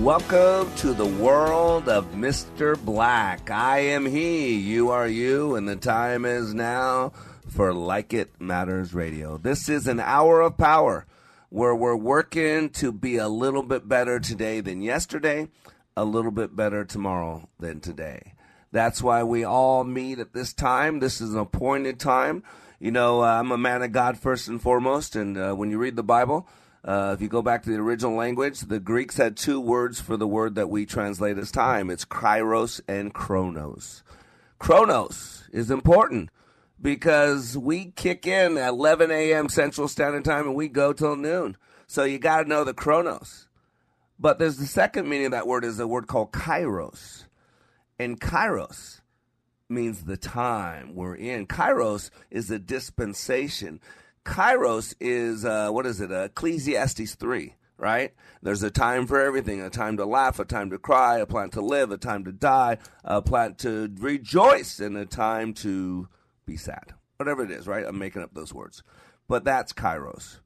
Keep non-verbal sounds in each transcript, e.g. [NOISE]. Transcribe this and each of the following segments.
Welcome to the world of Mr. Black. I am he, you are you, and the time is now for Like It Matters Radio. This is an hour of power where we're working to be a little bit better today than yesterday, a little bit better tomorrow than today. That's why we all meet at this time. This is an appointed time. You know, uh, I'm a man of God first and foremost, and uh, when you read the Bible, uh, if you go back to the original language, the Greeks had two words for the word that we translate as time. It's kairos and chronos. Chronos is important because we kick in at 11 a.m. Central Standard Time and we go till noon. So you got to know the chronos. But there's the second meaning of that word is a word called kairos. And kairos means the time we're in. Kairos is a dispensation. Kairos is uh, what is it? Ecclesiastes three, right? There's a time for everything: a time to laugh, a time to cry, a time to live, a time to die, a time to rejoice, and a time to be sad. Whatever it is, right? I'm making up those words, but that's Kairos.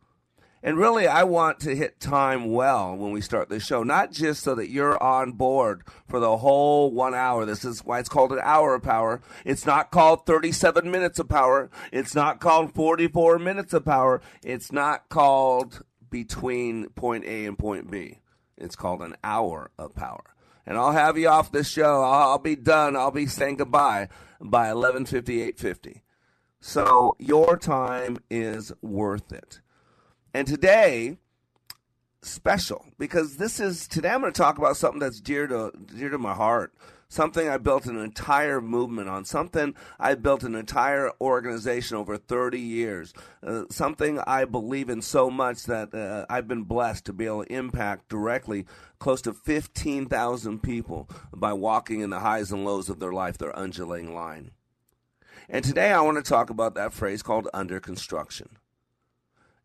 And really, I want to hit time well when we start the show, not just so that you're on board for the whole one hour. This is why it's called an hour of power. It's not called 37 minutes of power. It's not called 44 minutes of power. It's not called between point A and point B. It's called an hour of power. And I'll have you off this show. I'll, I'll be done. I'll be saying goodbye by 11:58:50. 50. So your time is worth it. And today, special because this is today I'm going to talk about something that's dear to dear to my heart. Something I built an entire movement on. Something I built an entire organization over 30 years. Uh, something I believe in so much that uh, I've been blessed to be able to impact directly close to 15,000 people by walking in the highs and lows of their life, their undulating line. And today I want to talk about that phrase called under construction.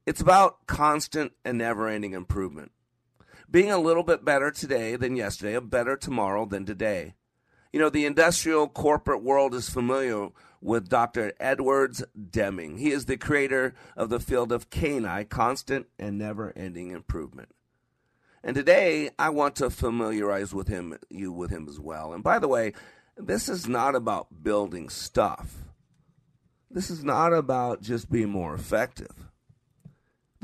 It's about constant and never ending improvement. Being a little bit better today than yesterday, a better tomorrow than today. You know, the industrial corporate world is familiar with Dr. Edwards Deming. He is the creator of the field of CANI, constant and never ending improvement. And today I want to familiarize with him you with him as well. And by the way, this is not about building stuff. This is not about just being more effective.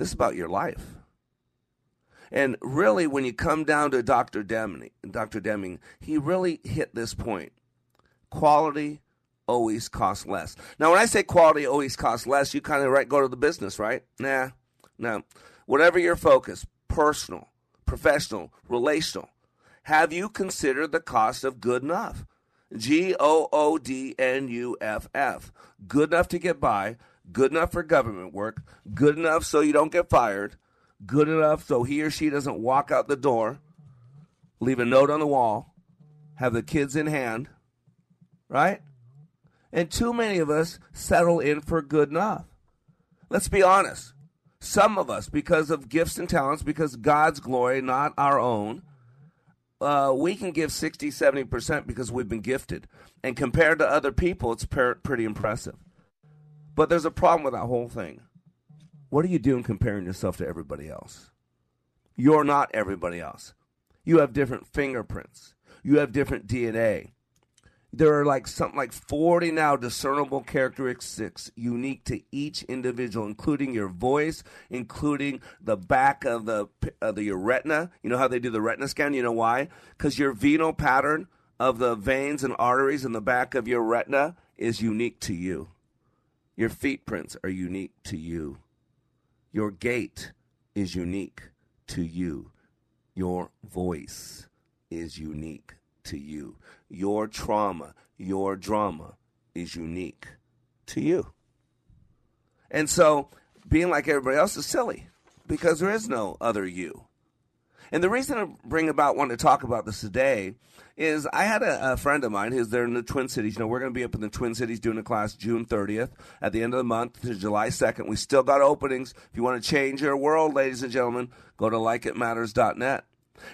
This is about your life. And really, when you come down to Dr. Deming, Dr. Deming, he really hit this point. Quality always costs less. Now, when I say quality always costs less, you kind of right go to the business, right? Nah, no. Whatever your focus, personal, professional, relational, have you considered the cost of good enough? G O O D N U F F. Good enough to get by, good enough for government work, good enough so you don't get fired, good enough so he or she doesn't walk out the door, leave a note on the wall, have the kids in hand, right? And too many of us settle in for good enough. Let's be honest. Some of us, because of gifts and talents, because God's glory, not our own, uh, we can give 60, 70% because we've been gifted. And compared to other people, it's per- pretty impressive. But there's a problem with that whole thing. What are you doing comparing yourself to everybody else? You're not everybody else. You have different fingerprints. You have different DNA. There are like something like 40 now discernible characteristics unique to each individual, including your voice, including the back of the of the your retina. You know how they do the retina scan. You know why? Because your venal pattern of the veins and arteries in the back of your retina is unique to you. Your feet prints are unique to you. Your gait is unique to you. Your voice is unique to you. Your trauma, your drama is unique to you. And so being like everybody else is silly because there is no other you. And the reason I bring about want to talk about this today is I had a, a, friend of mine who's there in the Twin Cities. You know, we're going to be up in the Twin Cities doing a class June 30th at the end of the month to July 2nd. We still got openings. If you want to change your world, ladies and gentlemen, go to likeitmatters.net.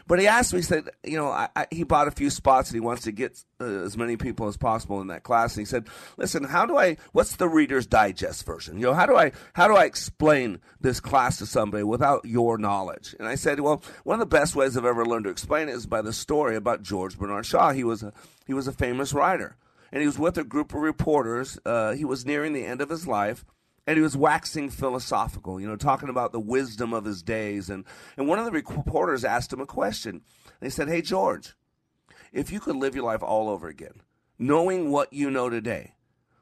But he asked me, he said, you know, I, I, he bought a few spots and he wants to get uh, as many people as possible in that class. And he said, listen, how do I, what's the Reader's Digest version? You know, how do I, how do I explain this class to somebody without your knowledge? And I said, well, one of the best ways I've ever learned to explain it is by the story about George Bernard Shaw. He was a, he was a famous writer. And he was with a group of reporters. Uh, he was nearing the end of his life and he was waxing philosophical, you know, talking about the wisdom of his days. And, and one of the reporters asked him a question. They said, Hey, George, if you could live your life all over again, knowing what you know today,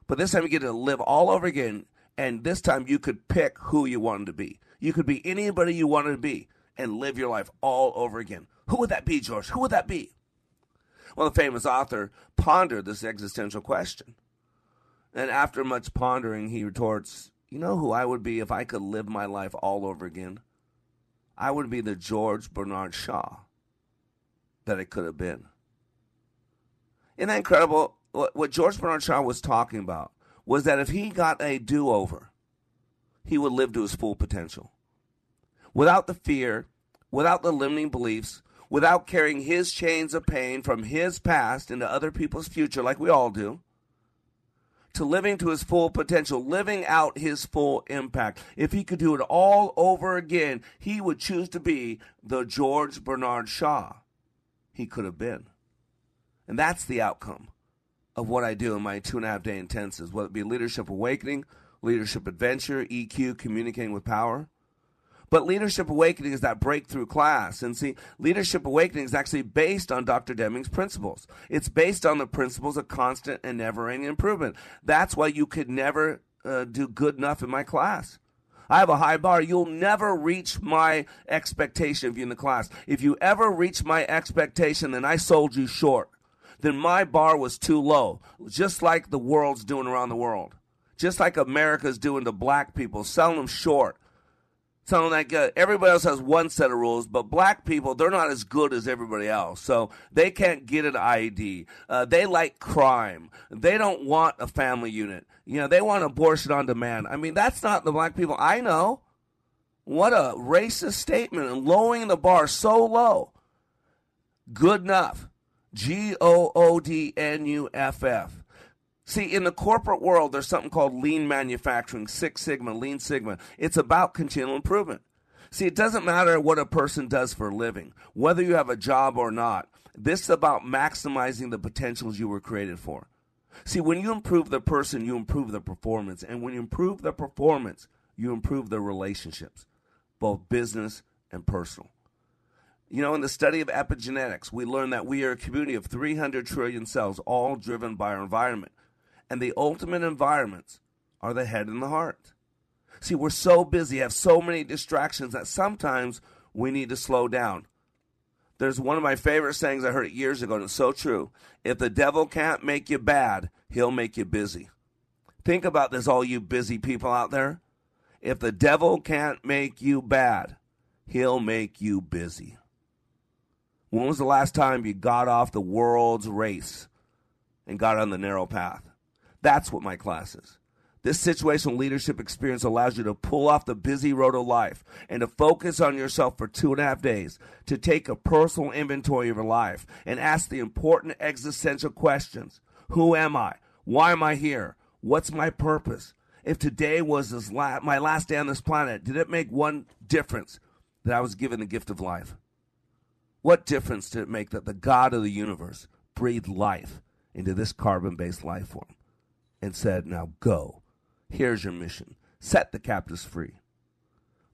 but this time you get to live all over again, and this time you could pick who you wanted to be. You could be anybody you wanted to be and live your life all over again. Who would that be, George? Who would that be? Well, the famous author pondered this existential question. And after much pondering, he retorts, you know who I would be if I could live my life all over again? I would be the George Bernard Shaw that it could have been. Isn't that incredible? What George Bernard Shaw was talking about was that if he got a do over, he would live to his full potential. Without the fear, without the limiting beliefs, without carrying his chains of pain from his past into other people's future, like we all do, to living to his full potential, living out his full impact. If he could do it all over again, he would choose to be the George Bernard Shaw he could have been. And that's the outcome of what I do in my two and a half day intensives, whether it be leadership awakening, leadership adventure, EQ, communicating with power. But Leadership Awakening is that breakthrough class. And see, Leadership Awakening is actually based on Dr. Deming's principles. It's based on the principles of constant and never ending improvement. That's why you could never uh, do good enough in my class. I have a high bar. You'll never reach my expectation of you in the class. If you ever reach my expectation, then I sold you short. Then my bar was too low, just like the world's doing around the world. Just like America's doing to black people, selling them short sounding like uh, everybody else has one set of rules, but black people, they're not as good as everybody else. So they can't get an ID. Uh, they like crime. They don't want a family unit. You know, they want abortion on demand. I mean, that's not the black people I know. What a racist statement and lowering the bar so low. Good enough. G O O D N U F F. See, in the corporate world, there's something called lean manufacturing, Six Sigma, Lean Sigma. It's about continual improvement. See, it doesn't matter what a person does for a living, whether you have a job or not. This is about maximizing the potentials you were created for. See, when you improve the person, you improve the performance. And when you improve the performance, you improve the relationships, both business and personal. You know, in the study of epigenetics, we learn that we are a community of 300 trillion cells, all driven by our environment and the ultimate environments are the head and the heart. See, we're so busy, have so many distractions that sometimes we need to slow down. There's one of my favorite sayings I heard years ago, and it's so true. If the devil can't make you bad, he'll make you busy. Think about this, all you busy people out there. If the devil can't make you bad, he'll make you busy. When was the last time you got off the world's race and got on the narrow path? That's what my class is. This situational leadership experience allows you to pull off the busy road of life and to focus on yourself for two and a half days, to take a personal inventory of your life and ask the important existential questions Who am I? Why am I here? What's my purpose? If today was la- my last day on this planet, did it make one difference that I was given the gift of life? What difference did it make that the God of the universe breathed life into this carbon based life form? And said, Now go. Here's your mission set the captives free.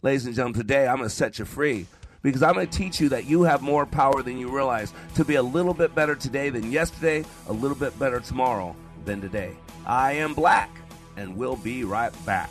Ladies and gentlemen, today I'm going to set you free because I'm going to teach you that you have more power than you realize to be a little bit better today than yesterday, a little bit better tomorrow than today. I am Black, and we'll be right back.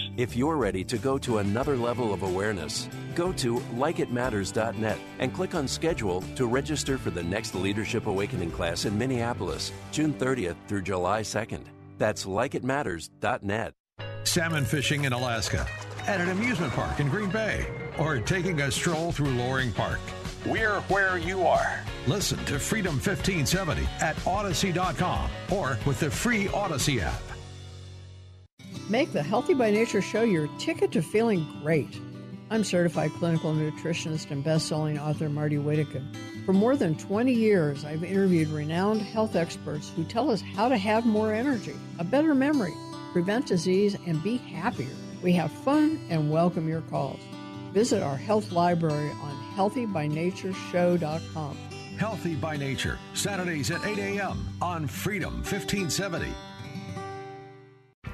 If you're ready to go to another level of awareness, go to likeitmatters.net and click on schedule to register for the next Leadership Awakening class in Minneapolis, June 30th through July 2nd. That's likeitmatters.net. Salmon fishing in Alaska, at an amusement park in Green Bay, or taking a stroll through Loring Park. We're where you are. Listen to Freedom 1570 at Odyssey.com or with the free Odyssey app. Make the Healthy by Nature show your ticket to feeling great. I'm certified clinical nutritionist and best-selling author Marty Whittaker. For more than 20 years, I've interviewed renowned health experts who tell us how to have more energy, a better memory, prevent disease, and be happier. We have fun and welcome your calls. Visit our health library on healthybynatureshow.com. Healthy by Nature, Saturdays at 8 a.m. on Freedom 1570.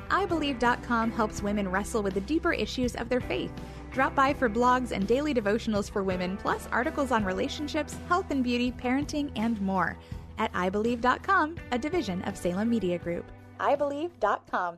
iBelieve.com helps women wrestle with the deeper issues of their faith. Drop by for blogs and daily devotionals for women, plus articles on relationships, health and beauty, parenting, and more. At iBelieve.com, a division of Salem Media Group. iBelieve.com.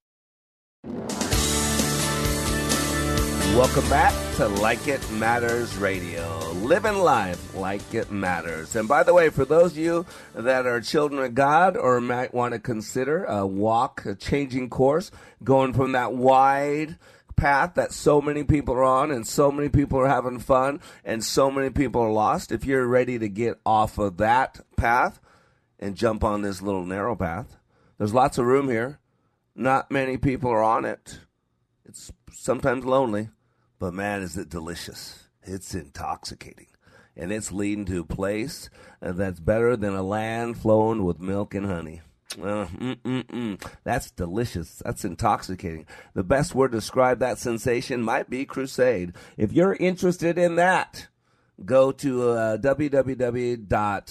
Welcome back to Like It Matters Radio. Living life like it matters. And by the way, for those of you that are children of God or might want to consider a walk, a changing course, going from that wide path that so many people are on and so many people are having fun and so many people are lost, if you're ready to get off of that path and jump on this little narrow path, there's lots of room here. Not many people are on it. It's sometimes lonely, but man, is it delicious. It's intoxicating. And it's leading to a place that's better than a land flowing with milk and honey. Uh, mm-mm-mm. That's delicious. That's intoxicating. The best word to describe that sensation might be crusade. If you're interested in that, go to uh, www.wayofwarrior.blog.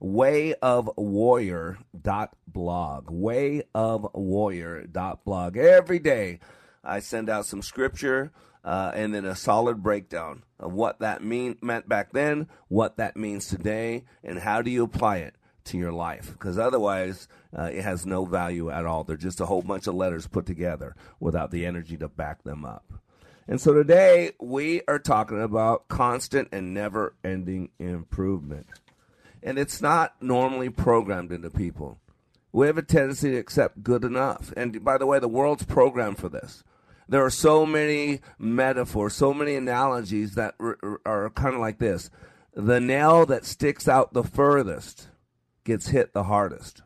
Wayofwarrior.blog. Wayofwarrior.blog. Every day I send out some scripture uh, and then a solid breakdown of what that mean meant back then, what that means today, and how do you apply it to your life. Because otherwise, uh, it has no value at all. They're just a whole bunch of letters put together without the energy to back them up. And so today we are talking about constant and never ending improvement. And it's not normally programmed into people. We have a tendency to accept good enough. And by the way, the world's programmed for this. There are so many metaphors, so many analogies that are kind of like this. The nail that sticks out the furthest gets hit the hardest.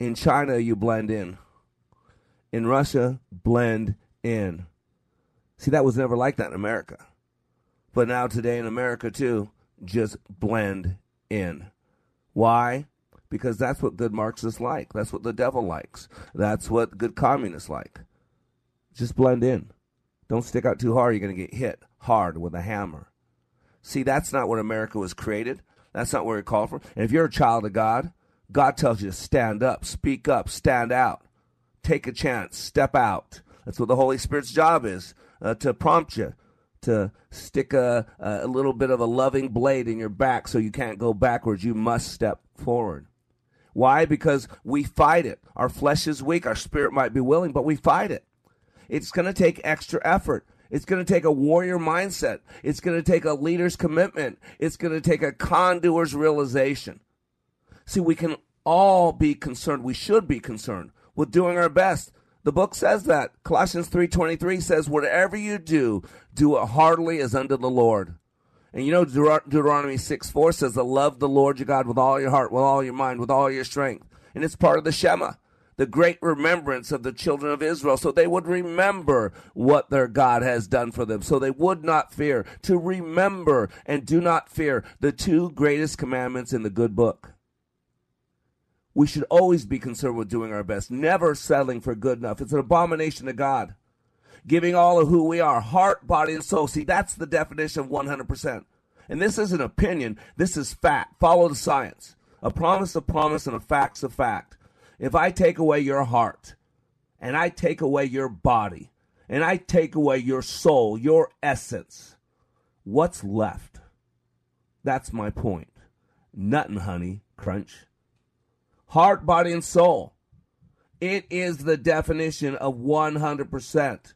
In China, you blend in. In Russia, blend in. See, that was never like that in America. But now, today in America, too, just blend in. Why? Because that's what good Marxists like. That's what the devil likes. That's what good communists like. Just blend in. Don't stick out too hard. You're going to get hit hard with a hammer. See, that's not what America was created. That's not where it called from. And if you're a child of God, God tells you to stand up, speak up, stand out, take a chance, step out. That's what the Holy Spirit's job is uh, to prompt you, to stick a, a little bit of a loving blade in your back so you can't go backwards. You must step forward. Why? Because we fight it. Our flesh is weak, our spirit might be willing, but we fight it. It's going to take extra effort. It's going to take a warrior mindset. It's going to take a leader's commitment. It's going to take a conduer's realization. See, we can all be concerned. We should be concerned with doing our best. The book says that. Colossians 3:23 says, "Whatever you do, do it heartily as unto the Lord." And you know Deut- Deuteronomy 6:4 says to love the Lord your God with all your heart, with all your mind, with all your strength. And it's part of the Shema the great remembrance of the children of Israel, so they would remember what their God has done for them, so they would not fear. To remember and do not fear, the two greatest commandments in the good book. We should always be concerned with doing our best, never settling for good enough. It's an abomination to God. Giving all of who we are, heart, body, and soul. See, that's the definition of 100%. And this isn't opinion, this is fact. Follow the science. A promise of promise and a fact's a fact. If I take away your heart and I take away your body and I take away your soul, your essence, what's left? That's my point. Nothing, honey, crunch. Heart, body, and soul. It is the definition of 100%.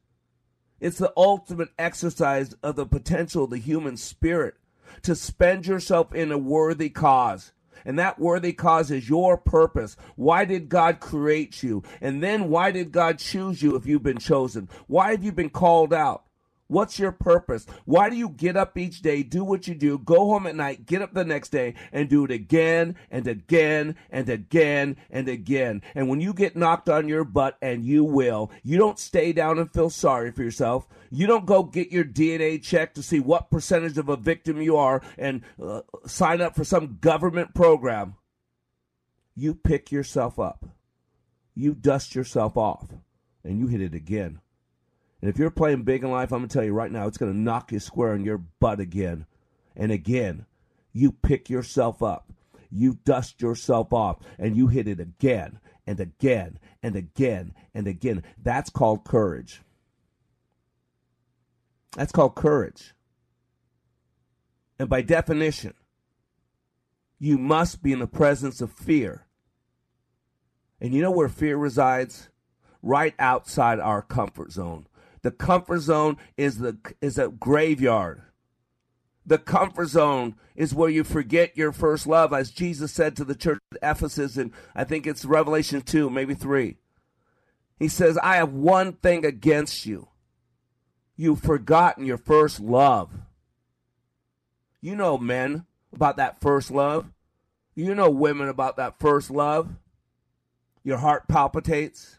It's the ultimate exercise of the potential of the human spirit to spend yourself in a worthy cause and that worthy cause is your purpose. Why did God create you? And then why did God choose you if you've been chosen? Why have you been called out? What's your purpose? Why do you get up each day, do what you do, go home at night, get up the next day, and do it again and again and again and again? And when you get knocked on your butt, and you will, you don't stay down and feel sorry for yourself. You don't go get your DNA checked to see what percentage of a victim you are and uh, sign up for some government program. You pick yourself up. You dust yourself off, and you hit it again and if you're playing big in life, I'm going to tell you right now, it's going to knock you square in your butt again. And again, you pick yourself up, you dust yourself off, and you hit it again and again and again and again. That's called courage. That's called courage. And by definition, you must be in the presence of fear. And you know where fear resides? Right outside our comfort zone. The comfort zone is the is a graveyard. The comfort zone is where you forget your first love, as Jesus said to the church at Ephesus, and I think it's Revelation 2, maybe 3. He says, I have one thing against you. You've forgotten your first love. You know men about that first love. You know women about that first love. Your heart palpitates.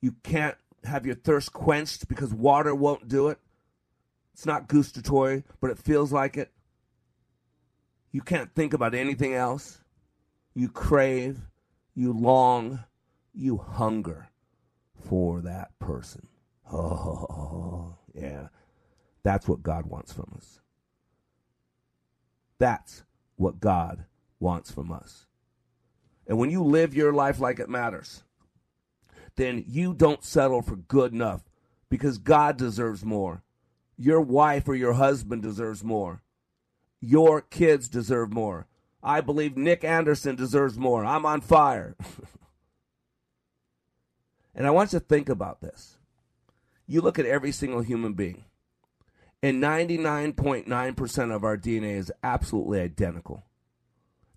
You can't have your thirst quenched because water won't do it. It's not gustatory, but it feels like it. You can't think about anything else. You crave, you long, you hunger for that person. Oh, [LAUGHS] yeah. That's what God wants from us. That's what God wants from us. And when you live your life like it matters, then you don't settle for good enough because God deserves more. Your wife or your husband deserves more. Your kids deserve more. I believe Nick Anderson deserves more. I'm on fire. [LAUGHS] and I want you to think about this. You look at every single human being, and 99.9% of our DNA is absolutely identical.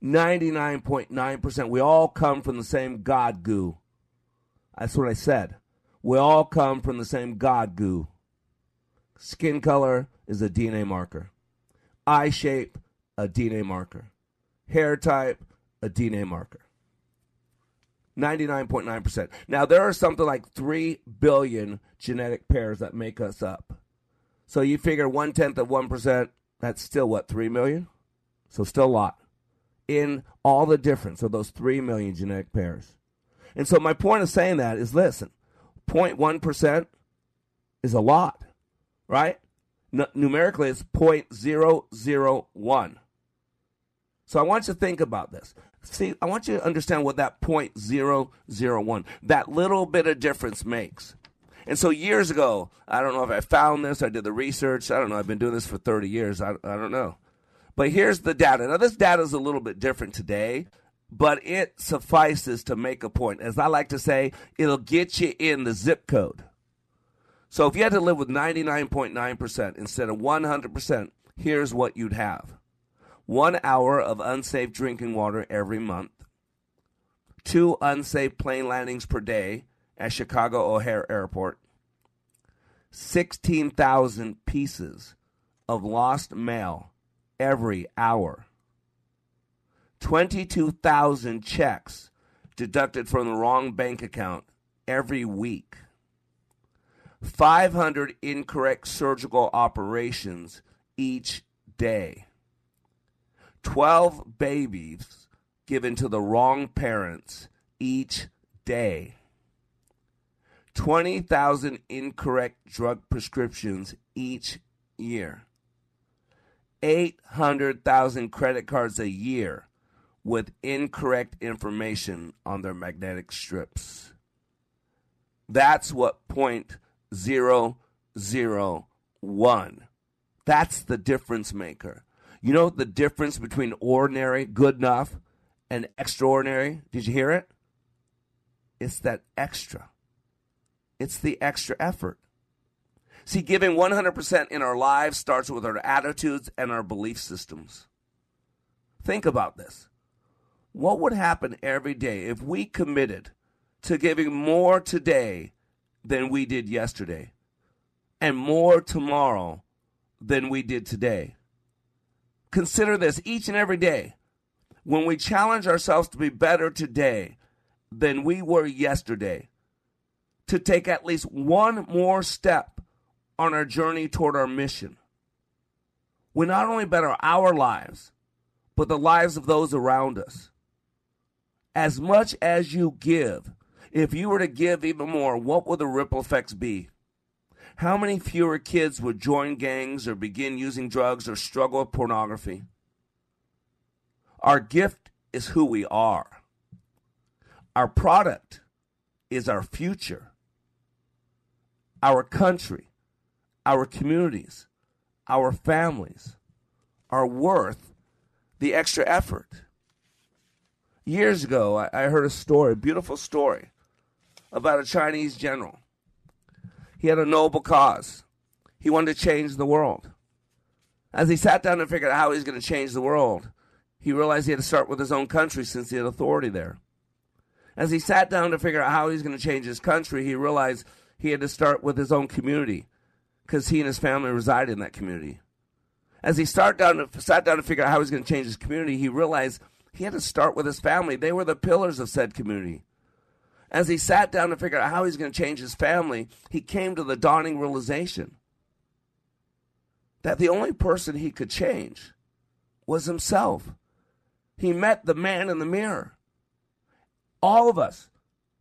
99.9%. We all come from the same God goo. That's what I said. We all come from the same God goo. Skin color is a DNA marker. Eye shape, a DNA marker. Hair type, a DNA marker. 99.9%. Now, there are something like 3 billion genetic pairs that make us up. So you figure one tenth of 1%, that's still what, 3 million? So still a lot. In all the difference of those 3 million genetic pairs. And so my point of saying that is listen, 0.1% is a lot, right? N- numerically, it's 0.001. So I want you to think about this. See, I want you to understand what that 0.001, that little bit of difference makes. And so years ago, I don't know if I found this, I did the research, I don't know, I've been doing this for 30 years, I, I don't know. But here's the data. Now, this data is a little bit different today, but it suffices to make a point. As I like to say, it'll get you in the zip code. So if you had to live with 99.9% instead of 100%, here's what you'd have one hour of unsafe drinking water every month, two unsafe plane landings per day at Chicago O'Hare Airport, 16,000 pieces of lost mail every hour, 22,000 checks deducted from the wrong bank account every week, 500 incorrect surgical operations each day. 12 babies given to the wrong parents each day. 20,000 incorrect drug prescriptions each year. 800,000 credit cards a year with incorrect information on their magnetic strips. That's what point zero zero one. That's the difference maker. You know the difference between ordinary, good enough, and extraordinary? Did you hear it? It's that extra. It's the extra effort. See, giving 100% in our lives starts with our attitudes and our belief systems. Think about this. What would happen every day if we committed to giving more today than we did yesterday and more tomorrow than we did today? Consider this each and every day. When we challenge ourselves to be better today than we were yesterday, to take at least one more step on our journey toward our mission, we not only better our lives, but the lives of those around us. As much as you give, if you were to give even more, what would the ripple effects be? how many fewer kids would join gangs or begin using drugs or struggle with pornography? Our gift is who we are. Our product is our future. Our country, our communities, our families are worth the extra effort. Years ago, I heard a story, beautiful story, about a Chinese general he had a noble cause. He wanted to change the world. As he sat down and figured out how he was going to change the world, he realized he had to start with his own country since he had authority there. As he sat down to figure out how he was going to change his country, he realized he had to start with his own community because he and his family resided in that community. As he start down to, sat down to figure out how he was going to change his community, he realized he had to start with his family. They were the pillars of said community. As he sat down to figure out how he's going to change his family, he came to the dawning realization that the only person he could change was himself. He met the man in the mirror. All of us.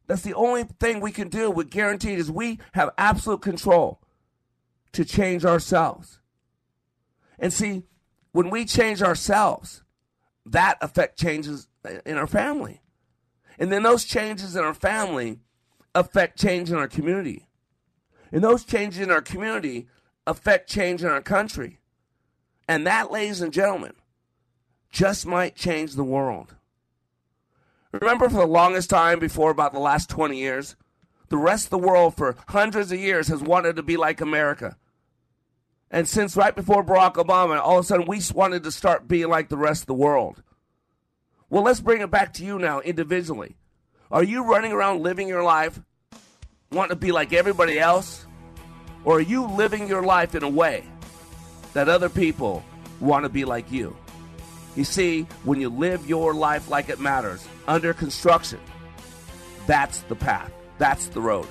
That's the only thing we can do with guaranteed is we have absolute control to change ourselves. And see, when we change ourselves, that affect changes in our family. And then those changes in our family affect change in our community. And those changes in our community affect change in our country. And that, ladies and gentlemen, just might change the world. Remember, for the longest time, before about the last 20 years, the rest of the world for hundreds of years has wanted to be like America. And since right before Barack Obama, all of a sudden we wanted to start being like the rest of the world. Well, let's bring it back to you now individually. Are you running around living your life wanting to be like everybody else? Or are you living your life in a way that other people want to be like you? You see, when you live your life like it matters, under construction, that's the path. That's the road.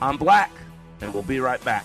I'm Black, and we'll be right back.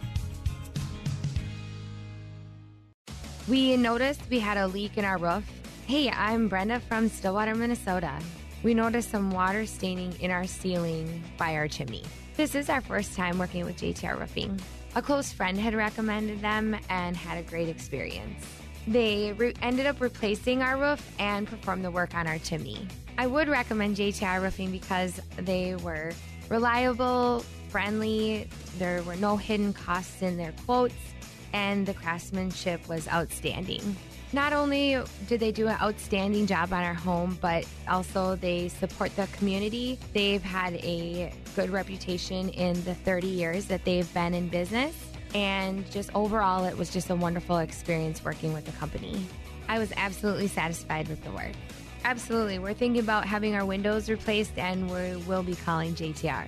We noticed we had a leak in our roof. Hey, I'm Brenda from Stillwater, Minnesota. We noticed some water staining in our ceiling by our chimney. This is our first time working with JTR Roofing. A close friend had recommended them and had a great experience. They re- ended up replacing our roof and performed the work on our chimney. I would recommend JTR Roofing because they were reliable, friendly, there were no hidden costs in their quotes, and the craftsmanship was outstanding. Not only did they do an outstanding job on our home, but also they support the community. They've had a good reputation in the 30 years that they've been in business. And just overall, it was just a wonderful experience working with the company. I was absolutely satisfied with the work. Absolutely. We're thinking about having our windows replaced and we will be calling JTR.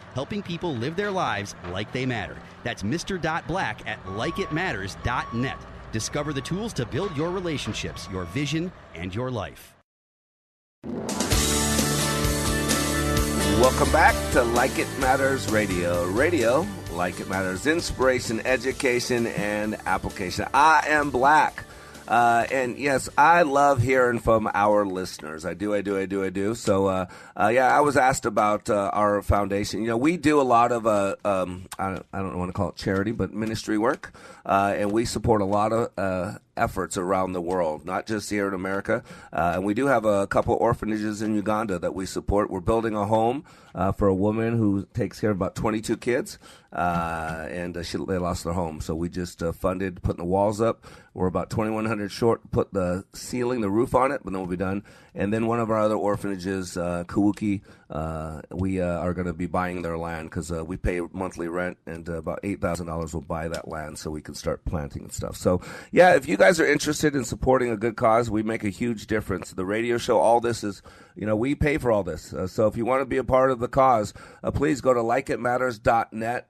Helping people live their lives like they matter. That's Mr. Black at likeitmatters.net. Discover the tools to build your relationships, your vision, and your life. Welcome back to Like It Matters Radio. Radio, like it matters, inspiration, education, and application. I am Black. Uh, and yes, I love hearing from our listeners. I do, I do, I do, I do. So, uh, uh, yeah, I was asked about uh, our foundation. You know, we do a lot of, uh, um, I, don't, I don't want to call it charity, but ministry work. Uh, and we support a lot of efforts around the world, not just here in America. Uh, and we do have a couple orphanages in Uganda that we support. We're building a home uh, for a woman who takes care of about 22 kids, uh, and she, they lost their home. So we just funded putting the walls up. We're about 2,100 short, put the ceiling, the roof on it, but then we'll be done. And then one of our other orphanages, uh, Kawuki, uh, we uh, are going to be buying their land because uh, we pay monthly rent, and uh, about eight thousand dollars will buy that land so we can start planting and stuff. So, yeah, if you guys are interested in supporting a good cause, we make a huge difference. The radio show, all this is, you know, we pay for all this. Uh, so if you want to be a part of the cause, please go to likeitmatters.net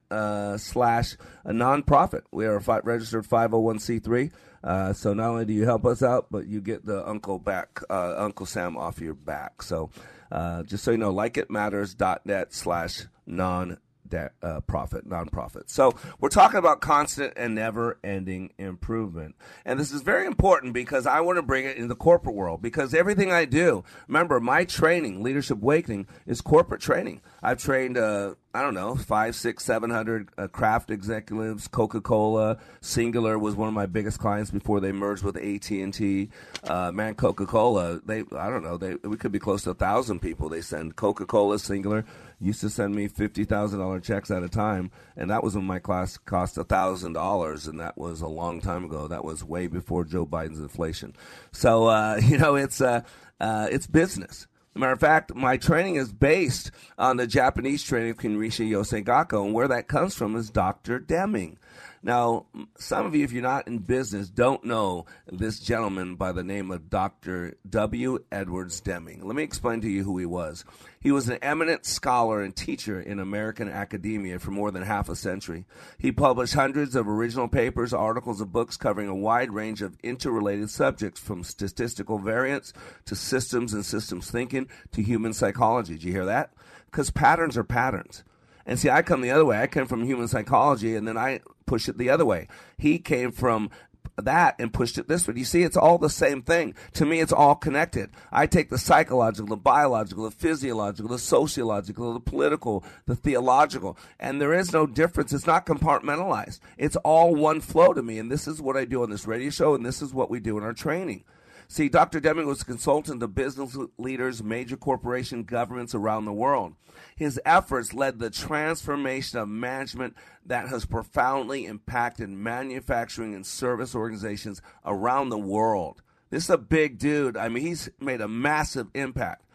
slash nonprofit. We are a fi- registered 501c3. Uh, so not only do you help us out, but you get the uncle back, uh, Uncle Sam off your back. So uh, just so you know, likeitmatters.net slash non de- uh, profit, nonprofit. So we're talking about constant and never-ending improvement, and this is very important because I want to bring it in the corporate world because everything I do, remember, my training, Leadership Awakening, is corporate training. I've trained. Uh, I don't know, five, six, seven hundred uh, craft executives. Coca Cola, Cingular was one of my biggest clients before they merged with AT and T. Uh, man, Coca Cola, they, I don't know, they we could be close to a thousand people. They send Coca Cola, Cingular used to send me fifty thousand dollar checks at a time, and that was when my class cost thousand dollars, and that was a long time ago. That was way before Joe Biden's inflation. So uh, [LAUGHS] you know, it's uh, uh, it's business. Matter of fact, my training is based on the Japanese training of Kenrishi Yosei and where that comes from is Dr. Deming. Now, some of you, if you're not in business, don't know this gentleman by the name of Dr. W. Edwards Deming. Let me explain to you who he was. He was an eminent scholar and teacher in American academia for more than half a century. He published hundreds of original papers, articles, and books covering a wide range of interrelated subjects from statistical variance to systems and systems thinking to human psychology. Did you hear that? Because patterns are patterns. And see, I come the other way. I come from human psychology, and then I push it the other way. He came from that and pushed it this way. You see, it's all the same thing. To me, it's all connected. I take the psychological, the biological, the physiological, the sociological, the political, the theological, and there is no difference. It's not compartmentalized. It's all one flow to me. And this is what I do on this radio show, and this is what we do in our training. See, Dr. Deming was a consultant to business leaders, major corporation governments around the world. His efforts led the transformation of management that has profoundly impacted manufacturing and service organizations around the world. This is a big dude. I mean, he's made a massive impact.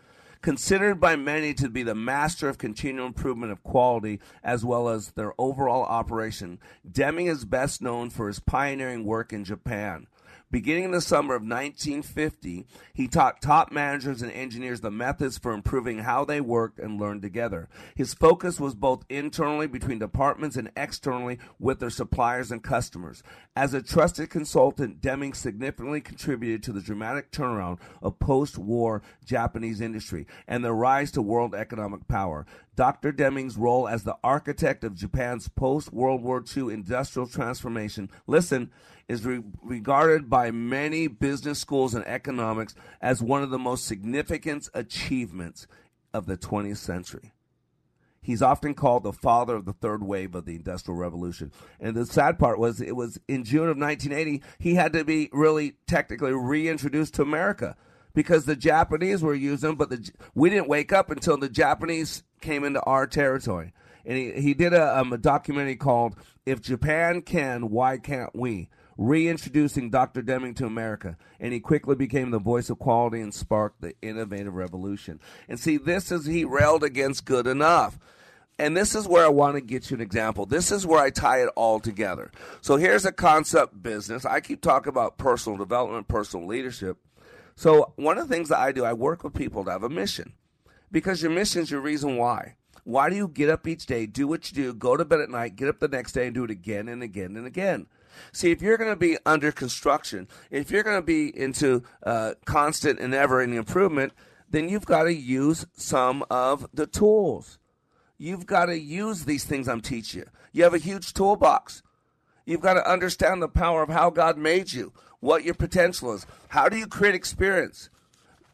Considered by many to be the master of continual improvement of quality as well as their overall operation, Deming is best known for his pioneering work in Japan. Beginning in the summer of 1950, he taught top managers and engineers the methods for improving how they worked and learned together. His focus was both internally between departments and externally with their suppliers and customers. As a trusted consultant, Deming significantly contributed to the dramatic turnaround of post war Japanese industry and the rise to world economic power. Dr. Deming's role as the architect of Japan's post World War II industrial transformation, listen, is re- regarded by many business schools and economics as one of the most significant achievements of the 20th century. He's often called the father of the third wave of the Industrial Revolution. And the sad part was it was in June of 1980, he had to be really technically reintroduced to America because the Japanese were using, but the, we didn't wake up until the Japanese came into our territory. And he, he did a, um, a documentary called If Japan Can, Why Can't We? reintroducing Dr. Deming to America, and he quickly became the voice of quality and sparked the innovative revolution. And see, this is he railed against good enough. And this is where I want to get you an example. This is where I tie it all together. So here's a concept business. I keep talking about personal development, personal leadership. So one of the things that I do, I work with people to have a mission. Because your mission is your reason why. Why do you get up each day, do what you do, go to bed at night, get up the next day and do it again and again and again? See, if you're going to be under construction, if you're going to be into uh, constant and ever in improvement, then you've got to use some of the tools. You've got to use these things I'm teaching you. You have a huge toolbox. You've got to understand the power of how God made you, what your potential is. How do you create experience?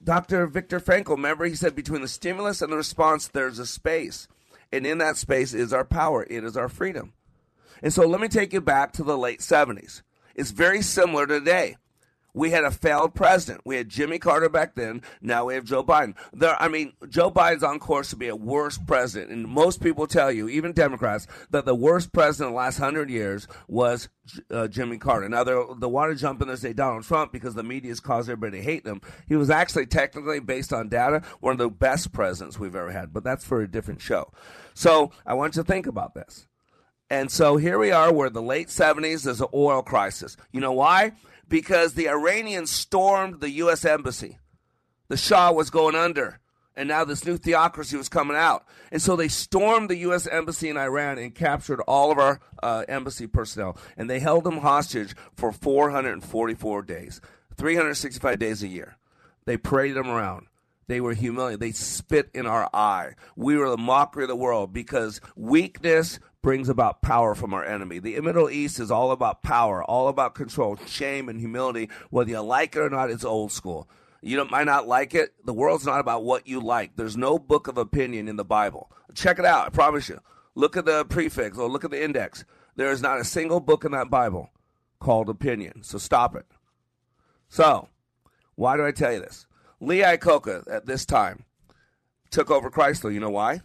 Dr. Viktor Frankl, remember he said between the stimulus and the response, there's a space. And in that space is our power, it is our freedom. And so let me take you back to the late 70s. It's very similar today. We had a failed president. We had Jimmy Carter back then. Now we have Joe Biden. There, I mean, Joe Biden's on course to be a worse president. And most people tell you, even Democrats, that the worst president in the last hundred years was uh, Jimmy Carter. Now they want to jump in and say Donald Trump because the media's caused everybody to hate them. He was actually technically, based on data, one of the best presidents we've ever had. But that's for a different show. So I want you to think about this. And so here we are, we're in the late 70s, there's an oil crisis. You know why? Because the Iranians stormed the U.S. Embassy. The Shah was going under, and now this new theocracy was coming out. And so they stormed the U.S. Embassy in Iran and captured all of our uh, embassy personnel. And they held them hostage for 444 days, 365 days a year. They paraded them around. They were humiliated. They spit in our eye. We were the mockery of the world because weakness brings about power from our enemy. The Middle East is all about power, all about control, shame, and humility. Whether you like it or not, it's old school. You might not like it. The world's not about what you like. There's no book of opinion in the Bible. Check it out. I promise you. Look at the prefix or look at the index. There is not a single book in that Bible called opinion. So stop it. So, why do I tell you this? Lee Iacocca at this time took over Chrysler. You know why?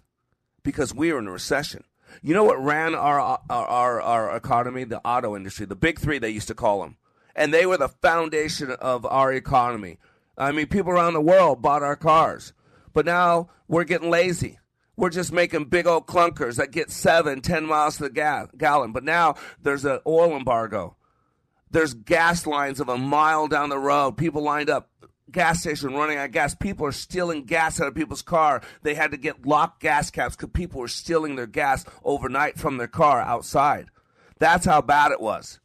Because we were in a recession. You know what ran our, our, our, our economy? The auto industry, the big three, they used to call them. And they were the foundation of our economy. I mean, people around the world bought our cars. But now we're getting lazy. We're just making big old clunkers that get seven, ten miles to the ga- gallon. But now there's an oil embargo. There's gas lines of a mile down the road. People lined up gas station running out of gas. People are stealing gas out of people's car. They had to get locked gas caps because people were stealing their gas overnight from their car outside. That's how bad it was.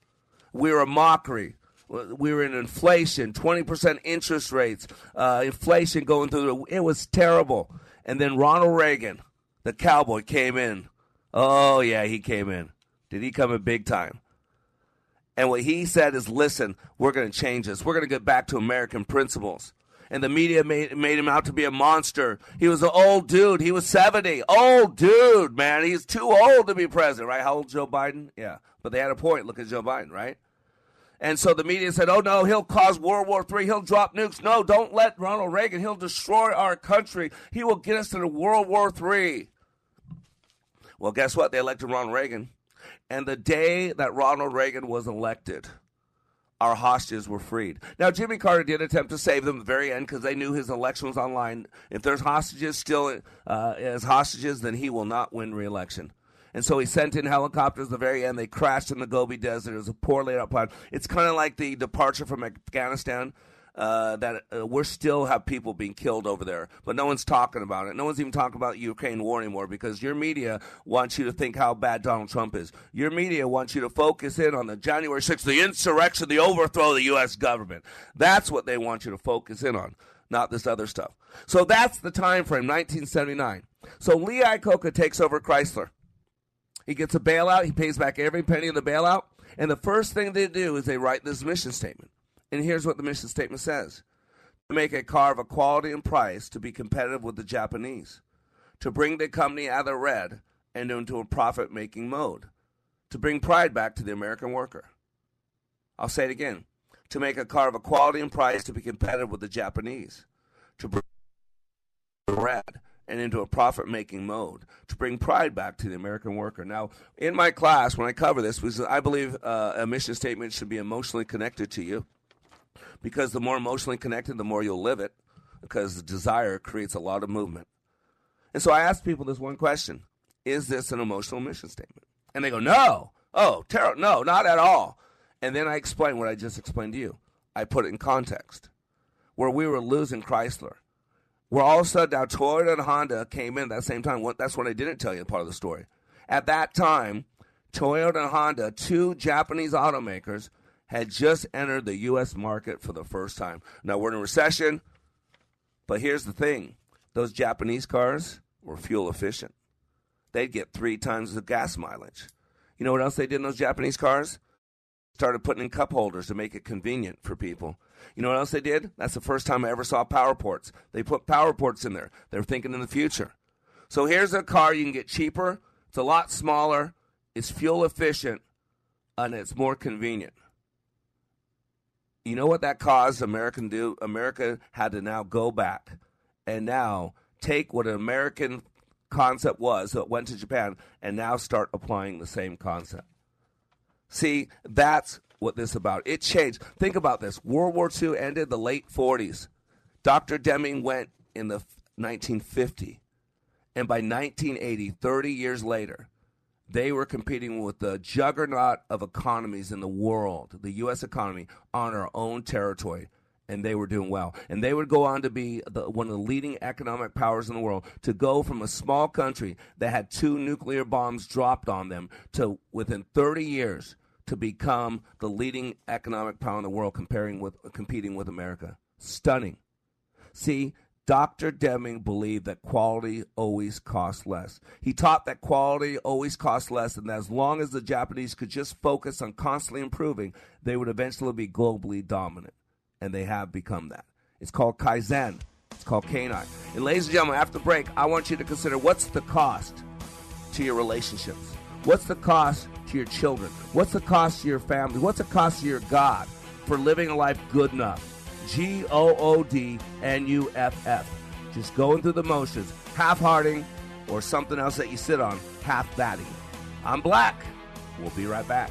We were a mockery. We were in inflation, 20% interest rates, uh, inflation going through. The, it was terrible. And then Ronald Reagan, the cowboy, came in. Oh, yeah, he came in. Did he come in big time? And what he said is, listen, we're going to change this. We're going to get back to American principles. And the media made, made him out to be a monster. He was an old dude. He was 70. Old dude, man. He's too old to be president, right? How old Joe Biden? Yeah. But they had a point. Look at Joe Biden, right? And so the media said, oh, no, he'll cause World War III. He'll drop nukes. No, don't let Ronald Reagan. He'll destroy our country. He will get us into World War III. Well, guess what? They elected Ronald Reagan. And the day that Ronald Reagan was elected, our hostages were freed. Now, Jimmy Carter did attempt to save them at the very end because they knew his election was online. If there's hostages still uh, as hostages, then he will not win re-election. And so he sent in helicopters at the very end. They crashed in the Gobi Desert. It was a poor laid out plan. It's kind of like the departure from Afghanistan uh, that uh, we're still have people being killed over there, but no one's talking about it. No one's even talking about Ukraine war anymore because your media wants you to think how bad Donald Trump is. Your media wants you to focus in on the January 6th, the insurrection, the overthrow of the U.S. government. That's what they want you to focus in on, not this other stuff. So that's the time frame, 1979. So Lee Iacocca takes over Chrysler. He gets a bailout. He pays back every penny of the bailout. And the first thing they do is they write this mission statement. And here's what the mission statement says. To make a car of a quality and price to be competitive with the Japanese, to bring the company out of the red and into a profit making mode, to bring pride back to the American worker. I'll say it again. To make a car of a quality and price to be competitive with the Japanese, to bring the red and into a profit making mode. To bring pride back to the American worker. Now, in my class, when I cover this, because I believe uh, a mission statement should be emotionally connected to you because the more emotionally connected, the more you'll live it, because the desire creates a lot of movement. And so I asked people this one question Is this an emotional mission statement? And they go, No. Oh, terrible. No, not at all. And then I explain what I just explained to you. I put it in context where we were losing Chrysler. Where all of a sudden now Toyota and Honda came in at that same time. That's what I didn't tell you part of the story. At that time, Toyota and Honda, two Japanese automakers, had just entered the U.S. market for the first time. Now we're in a recession, but here's the thing those Japanese cars were fuel efficient. They'd get three times the gas mileage. You know what else they did in those Japanese cars? Started putting in cup holders to make it convenient for people. You know what else they did? That's the first time I ever saw power ports. They put power ports in there. They're thinking in the future. So here's a car you can get cheaper. It's a lot smaller. It's fuel efficient, and it's more convenient. You know what that caused American do? America had to now go back and now take what an American concept was that went to Japan and now start applying the same concept. See, that's what this about. It changed. Think about this. World War II ended the late 40s. Dr. Deming went in the 1950. And by 1980, 30 years later, they were competing with the juggernaut of economies in the world, the U.S. economy, on our own territory. And they were doing well. And they would go on to be the, one of the leading economic powers in the world, to go from a small country that had two nuclear bombs dropped on them to, within 30 years, to become the leading economic power in the world comparing with, competing with America. Stunning. See, Dr. Deming believed that quality always costs less. He taught that quality always costs less, and that as long as the Japanese could just focus on constantly improving, they would eventually be globally dominant. And they have become that. It's called Kaizen. It's called Canine. And ladies and gentlemen, after break, I want you to consider what's the cost to your relationships? What's the cost to your children? What's the cost to your family? What's the cost to your God for living a life good enough? G O O D N U F F. Just going through the motions, half hearting, or something else that you sit on, half batting. I'm Black. We'll be right back.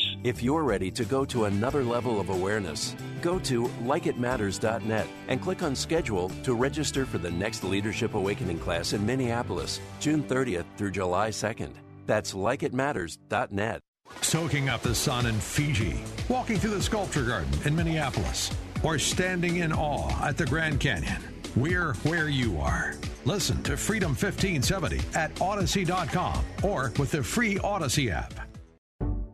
If you're ready to go to another level of awareness, go to likeitmatters.net and click on schedule to register for the next Leadership Awakening class in Minneapolis, June 30th through July 2nd. That's likeitmatters.net. Soaking up the sun in Fiji, walking through the sculpture garden in Minneapolis, or standing in awe at the Grand Canyon. We're where you are. Listen to Freedom 1570 at Audacy.com or with the free Audacy app.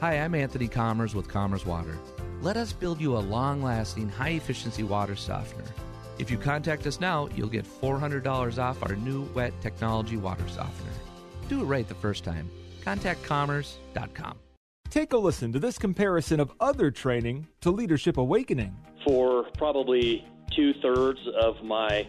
Hi, I'm Anthony Commerce with Commerce Water. Let us build you a long lasting, high efficiency water softener. If you contact us now, you'll get $400 off our new wet technology water softener. Do it right the first time. Contact commerce.com. Take a listen to this comparison of other training to Leadership Awakening. For probably two thirds of my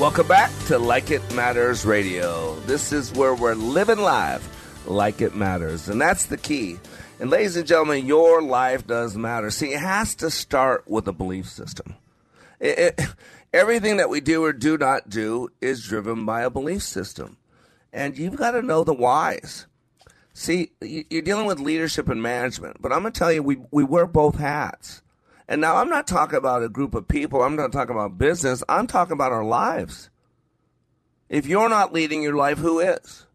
Welcome back to Like It Matters Radio. This is where we're living live like it matters. And that's the key. And ladies and gentlemen, your life does matter. See, it has to start with a belief system. It, it, everything that we do or do not do is driven by a belief system. And you've got to know the whys. See, you're dealing with leadership and management, but I'm going to tell you, we, we wear both hats. And now I'm not talking about a group of people. I'm not talking about business. I'm talking about our lives. If you're not leading your life, who is?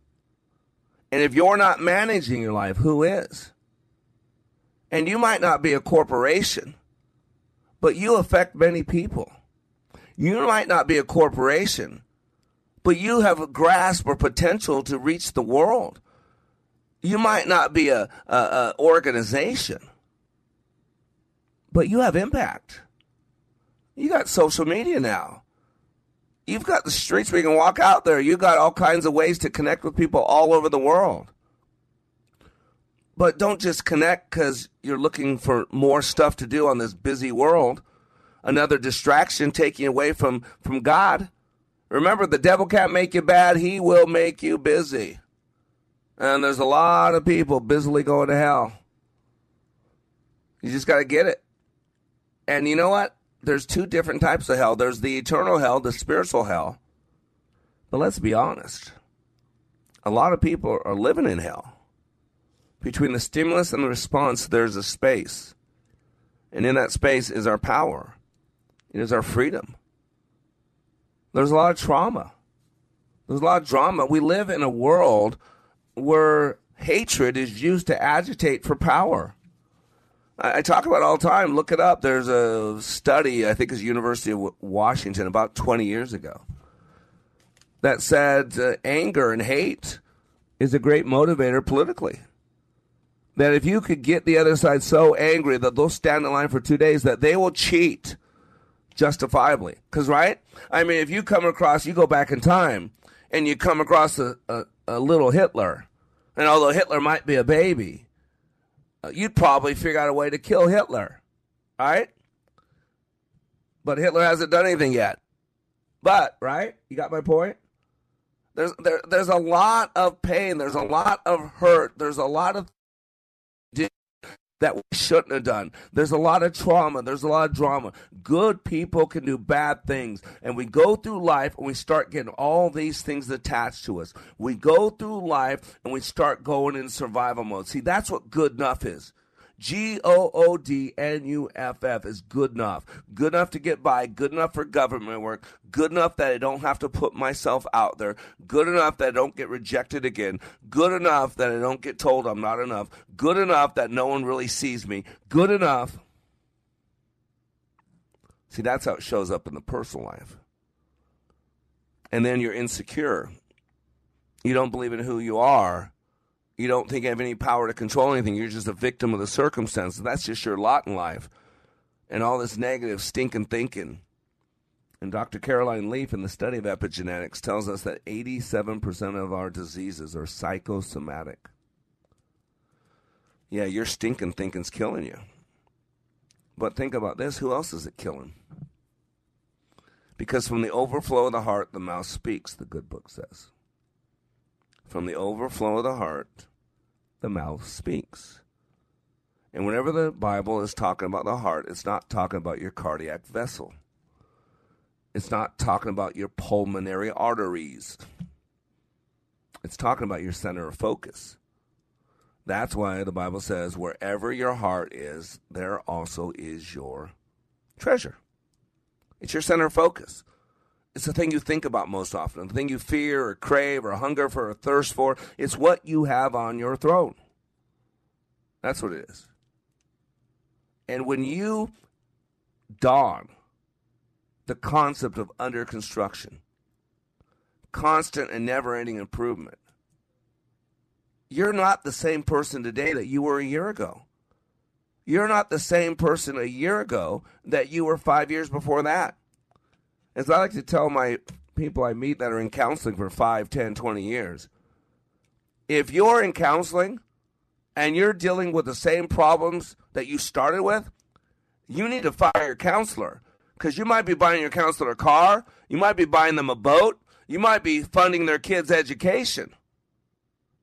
And if you're not managing your life, who is? And you might not be a corporation, but you affect many people. You might not be a corporation, but you have a grasp or potential to reach the world. You might not be a, a, a organization, but you have impact. You got social media now. You've got the streets where you can walk out there. You've got all kinds of ways to connect with people all over the world. But don't just connect because you're looking for more stuff to do on this busy world. Another distraction taking away from, from God. Remember, the devil can't make you bad, he will make you busy. And there's a lot of people busily going to hell. You just got to get it. And you know what? There's two different types of hell there's the eternal hell, the spiritual hell. But let's be honest a lot of people are living in hell. Between the stimulus and the response, there's a space. And in that space is our power, it is our freedom. There's a lot of trauma. There's a lot of drama. We live in a world where hatred is used to agitate for power. I, I talk about all the time. Look it up. There's a study, I think it's University of Washington, about 20 years ago, that said uh, anger and hate is a great motivator politically. That if you could get the other side so angry that they'll stand in line for two days, that they will cheat justifiably. Because, right? I mean, if you come across, you go back in time and you come across a, a, a little Hitler, and although Hitler might be a baby, you'd probably figure out a way to kill Hitler, right? But Hitler hasn't done anything yet. But, right? You got my point? There's there, there's a lot of pain. There's a lot of hurt. There's a lot of that we shouldn't have done. There's a lot of trauma. There's a lot of drama. Good people can do bad things. And we go through life and we start getting all these things attached to us. We go through life and we start going in survival mode. See, that's what good enough is. G O O D N U F F is good enough. Good enough to get by, good enough for government work, good enough that I don't have to put myself out there, good enough that I don't get rejected again, good enough that I don't get told I'm not enough, good enough that no one really sees me, good enough. See, that's how it shows up in the personal life. And then you're insecure. You don't believe in who you are you don't think you have any power to control anything. You're just a victim of the circumstances. That's just your lot in life. And all this negative, stinking thinking. And Dr. Caroline Leaf, in the study of epigenetics, tells us that 87% of our diseases are psychosomatic. Yeah, your stinking thinking's killing you. But think about this who else is it killing? Because from the overflow of the heart, the mouth speaks, the good book says. From the overflow of the heart, the mouth speaks. And whenever the Bible is talking about the heart, it's not talking about your cardiac vessel. It's not talking about your pulmonary arteries. It's talking about your center of focus. That's why the Bible says, wherever your heart is, there also is your treasure. It's your center of focus. It's the thing you think about most often, the thing you fear or crave or hunger for or thirst for. It's what you have on your throne. That's what it is. And when you dawn the concept of under construction, constant and never ending improvement, you're not the same person today that you were a year ago. You're not the same person a year ago that you were five years before that. As I like to tell my people I meet that are in counseling for 5, 10, 20 years, if you're in counseling and you're dealing with the same problems that you started with, you need to fire your counselor because you might be buying your counselor a car, you might be buying them a boat, you might be funding their kids' education,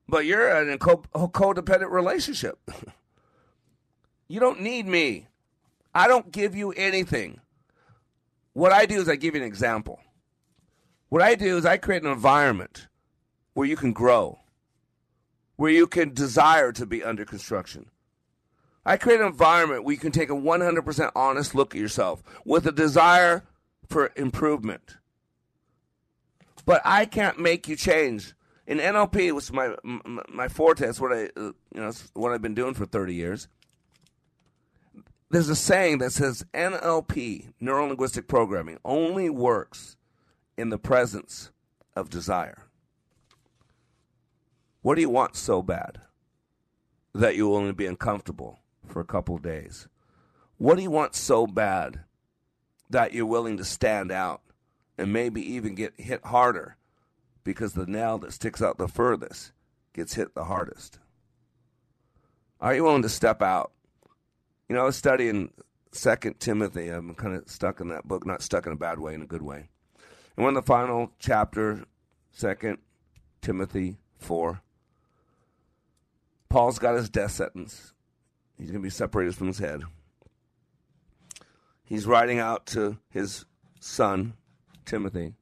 but you're in a co- codependent relationship. [LAUGHS] you don't need me. I don't give you anything. What I do is I give you an example. What I do is I create an environment where you can grow, where you can desire to be under construction. I create an environment where you can take a 100% honest look at yourself with a desire for improvement. But I can't make you change. In NLP, which is my my forte, it's what I uh, you know what I've been doing for 30 years there's a saying that says NLP, neuro linguistic programming, only works in the presence of desire. What do you want so bad that you will only be uncomfortable for a couple days? What do you want so bad that you're willing to stand out and maybe even get hit harder because the nail that sticks out the furthest gets hit the hardest? Are you willing to step out? You know, I was studying Second Timothy. I'm kind of stuck in that book, not stuck in a bad way, in a good way. And when the final chapter, Second Timothy four, Paul's got his death sentence. He's going to be separated from his head. He's writing out to his son, Timothy,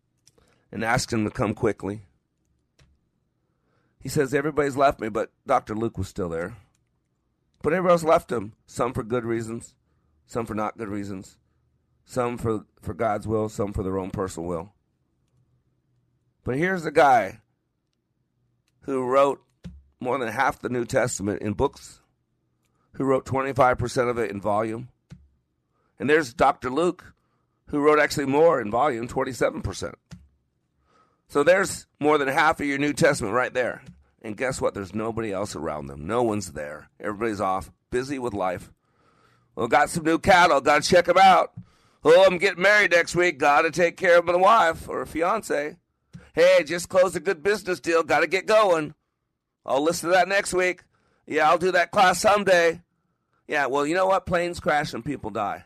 and asks him to come quickly. He says, Everybody's left me, but Dr. Luke was still there. But everybody else left him, some for good reasons, some for not good reasons, some for, for God's will, some for their own personal will. But here's the guy who wrote more than half the New Testament in books, who wrote 25% of it in volume. And there's Dr. Luke, who wrote actually more in volume, 27%. So there's more than half of your New Testament right there. And guess what? There's nobody else around them. No one's there. Everybody's off, busy with life. Well, got some new cattle. Got to check them out. Oh, I'm getting married next week. Got to take care of my wife or a fiance. Hey, just closed a good business deal. Got to get going. I'll listen to that next week. Yeah, I'll do that class someday. Yeah, well, you know what? Planes crash and people die.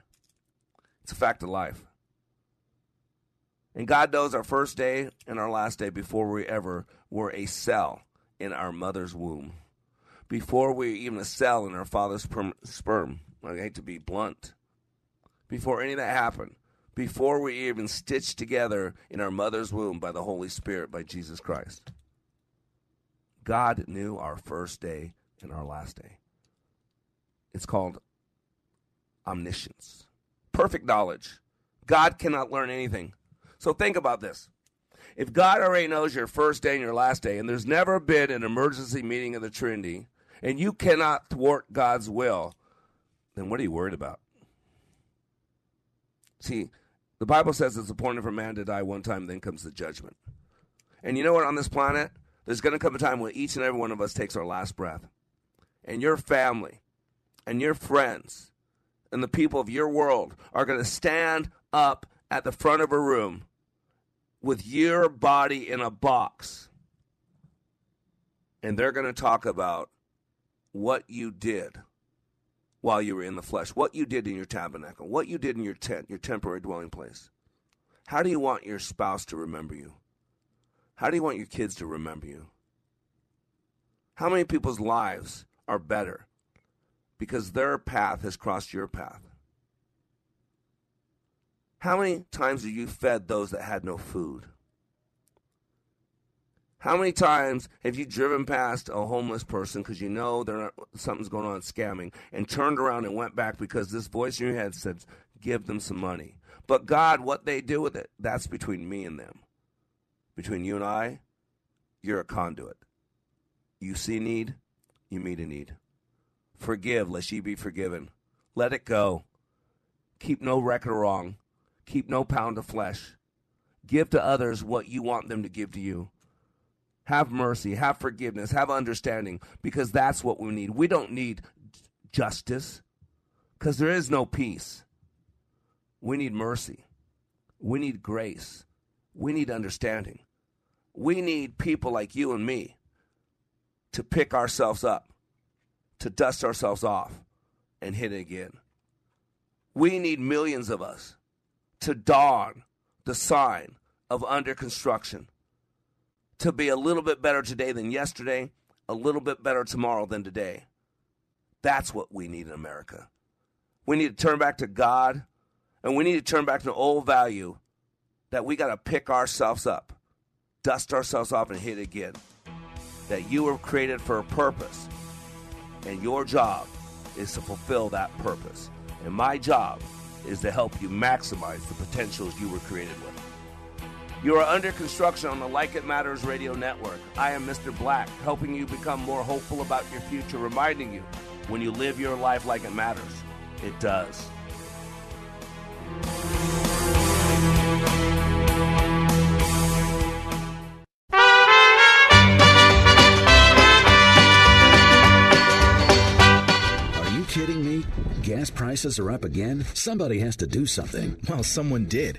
It's a fact of life. And God knows our first day and our last day before we ever were a cell in our mother's womb. Before we even a cell in our father's sperm. I hate to be blunt. Before any of that happened. Before we even stitched together in our mother's womb by the Holy Spirit, by Jesus Christ. God knew our first day and our last day. It's called omniscience. Perfect knowledge. God cannot learn anything so think about this. If God already knows your first day and your last day, and there's never been an emergency meeting of the Trinity, and you cannot thwart God's will, then what are you worried about? See, the Bible says it's appointed for man to die one time, then comes the judgment. And you know what? On this planet, there's going to come a time when each and every one of us takes our last breath. And your family and your friends and the people of your world are going to stand up at the front of a room with your body in a box. And they're going to talk about what you did while you were in the flesh, what you did in your tabernacle, what you did in your tent, your temporary dwelling place. How do you want your spouse to remember you? How do you want your kids to remember you? How many people's lives are better because their path has crossed your path? How many times have you fed those that had no food? How many times have you driven past a homeless person because you know not, something's going on scamming and turned around and went back because this voice in your head said, give them some money. But God, what they do with it, that's between me and them. Between you and I, you're a conduit. You see need, you meet a need. Forgive, lest ye be forgiven. Let it go. Keep no record of wrong. Keep no pound of flesh. Give to others what you want them to give to you. Have mercy, have forgiveness, have understanding, because that's what we need. We don't need justice, because there is no peace. We need mercy. We need grace. We need understanding. We need people like you and me to pick ourselves up, to dust ourselves off, and hit it again. We need millions of us to dawn the sign of under construction to be a little bit better today than yesterday, a little bit better tomorrow than today. That's what we need in America. We need to turn back to God, and we need to turn back to an old value that we got to pick ourselves up, dust ourselves off, and hit again. That you were created for a purpose, and your job is to fulfill that purpose. And my job is to help you maximize the potentials you were created with. You are under construction on the Like It Matters radio network. I am Mr. Black, helping you become more hopeful about your future, reminding you when you live your life like it matters, it does. Gas prices are up again? Somebody has to do something. Well, someone did.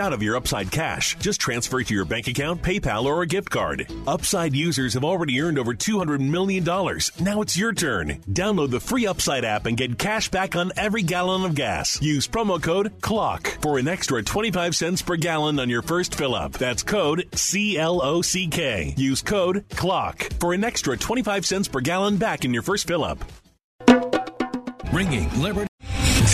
out of your Upside cash, just transfer it to your bank account, PayPal, or a gift card. Upside users have already earned over $200 million. Now it's your turn. Download the free Upside app and get cash back on every gallon of gas. Use promo code CLOCK for an extra 25 cents per gallon on your first fill up. That's code C L O C K. Use code CLOCK for an extra 25 cents per gallon back in your first fill up. Ringing Liberty.